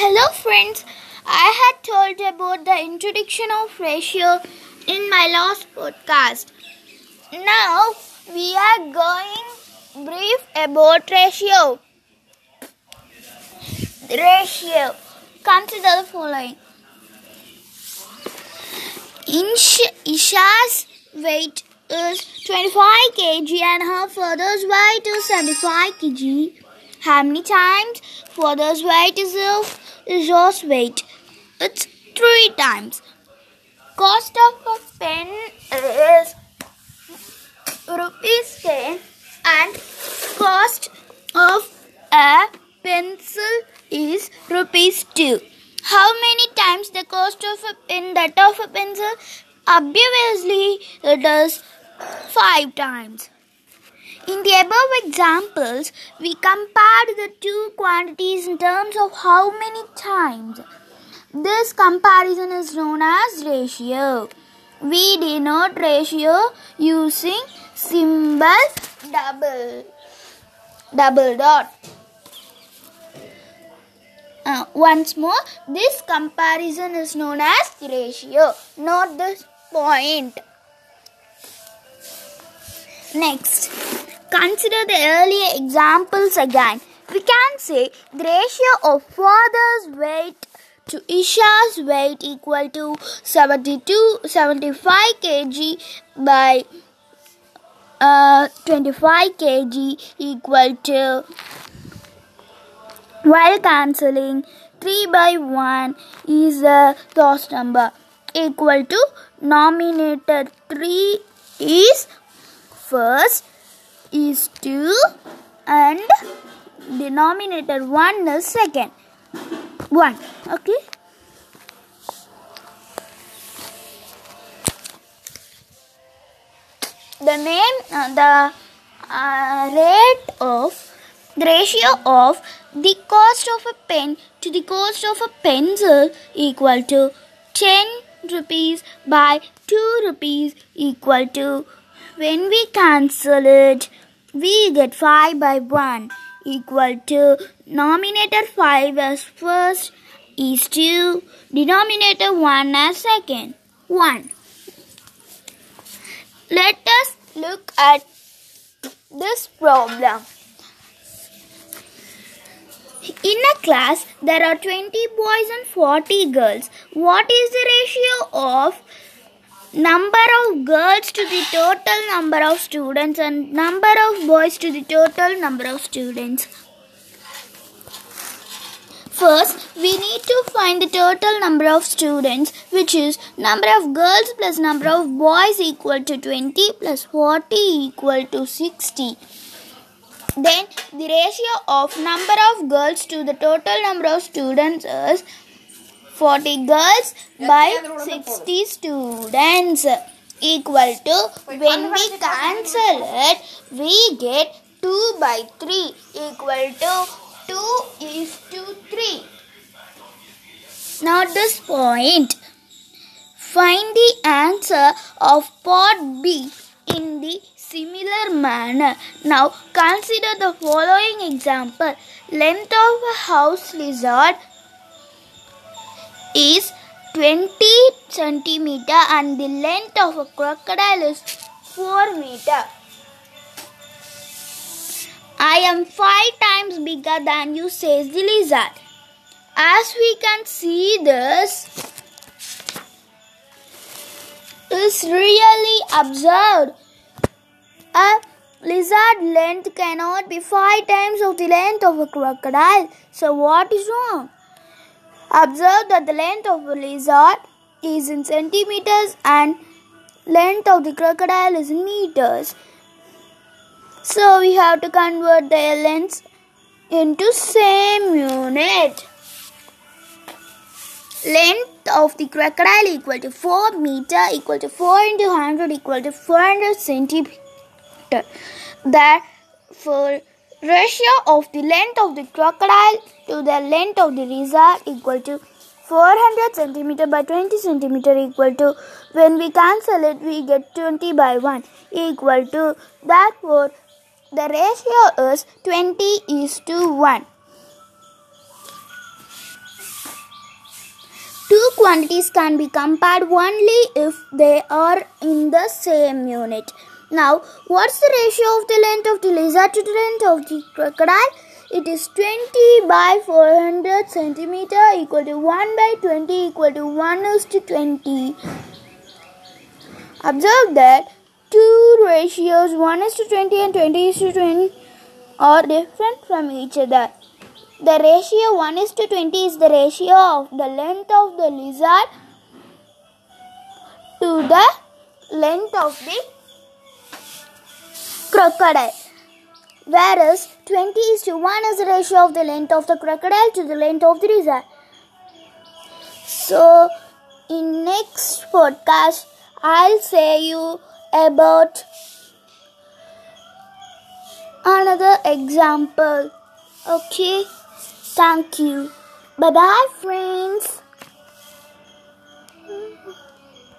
Hello friends, I had told about the introduction of ratio in my last podcast. Now we are going brief about ratio. Ratio. Consider the following. Insh- Isha's weight is 25 kg and her father's weight is 75 kg. How many times father's weight is of Isha's weight? It's three times. Cost of a pen is rupees 10 and cost of a pencil is rupees 2. How many times the cost of a pen that of a pencil? Obviously, it is 5 times. In the above examples, we compared the two quantities in terms of how many times. This comparison is known as ratio. We denote ratio using symbol double double dot. Uh, once more, this comparison is known as ratio. Note this point. Next, consider the earlier examples again. We can say the ratio of father's weight to Isha's weight equal to 72 75 kg by uh, 25 kg equal to while cancelling 3 by 1 is a lost number equal to nominator 3 is first is 2 and denominator 1 is second. 1 okay. The name uh, the uh, rate of the ratio of the cost of a pen to the cost of a pencil equal to 10 rupees by 2 rupees equal to when we cancel it we get 5 by 1 equal to nominator 5 as first is 2 denominator 1 as second. 1 let us look at this problem. In a class, there are 20 boys and 40 girls. What is the ratio of number of girls to the total number of students and number of boys to the total number of students? First, we need to find the total number of students, which is number of girls plus number of boys equal to 20 plus 40 equal to 60. Then the ratio of number of girls to the total number of students is 40 girls by 60 students equal to when we cancel it we get 2 by 3 equal to 2 is to 3. now this point. Find the answer of part B in the similar manner. Now consider the following example. Length of a house lizard is 20 centimeter and the length of a crocodile is 4 meter. I am 5 times bigger than you, says the lizard. As we can see, this is really absurd. A lizard length cannot be 5 times of the length of a crocodile. So, what is wrong? Observe that the length of a lizard is in centimeters and length of the crocodile is in meters. So we have to convert the lengths into same unit. Length of the crocodile equal to 4 meter equal to 4 into 100 equal to 400 centimeter. Therefore, ratio of the length of the crocodile to the length of the lizard equal to 400 centimeter by 20 centimeter equal to when we cancel it we get 20 by 1 equal to therefore the ratio is 20 is to 1 two quantities can be compared only if they are in the same unit. Now, what's the ratio of the length of the lizard to the length of the crocodile? It is 20 by 400 centimeter equal to 1 by 20 equal to 1 is to 20. Observe that two ratios 1 is to 20 and 20 is to 20 are different from each other. The ratio 1 is to 20 is the ratio of the length of the lizard to the length of the crocodile. Whereas 20 is to 1 is the ratio of the length of the crocodile to the length of the lizard. So, in next podcast, I'll say you about another example. Okay, thank you. Bye bye, friends.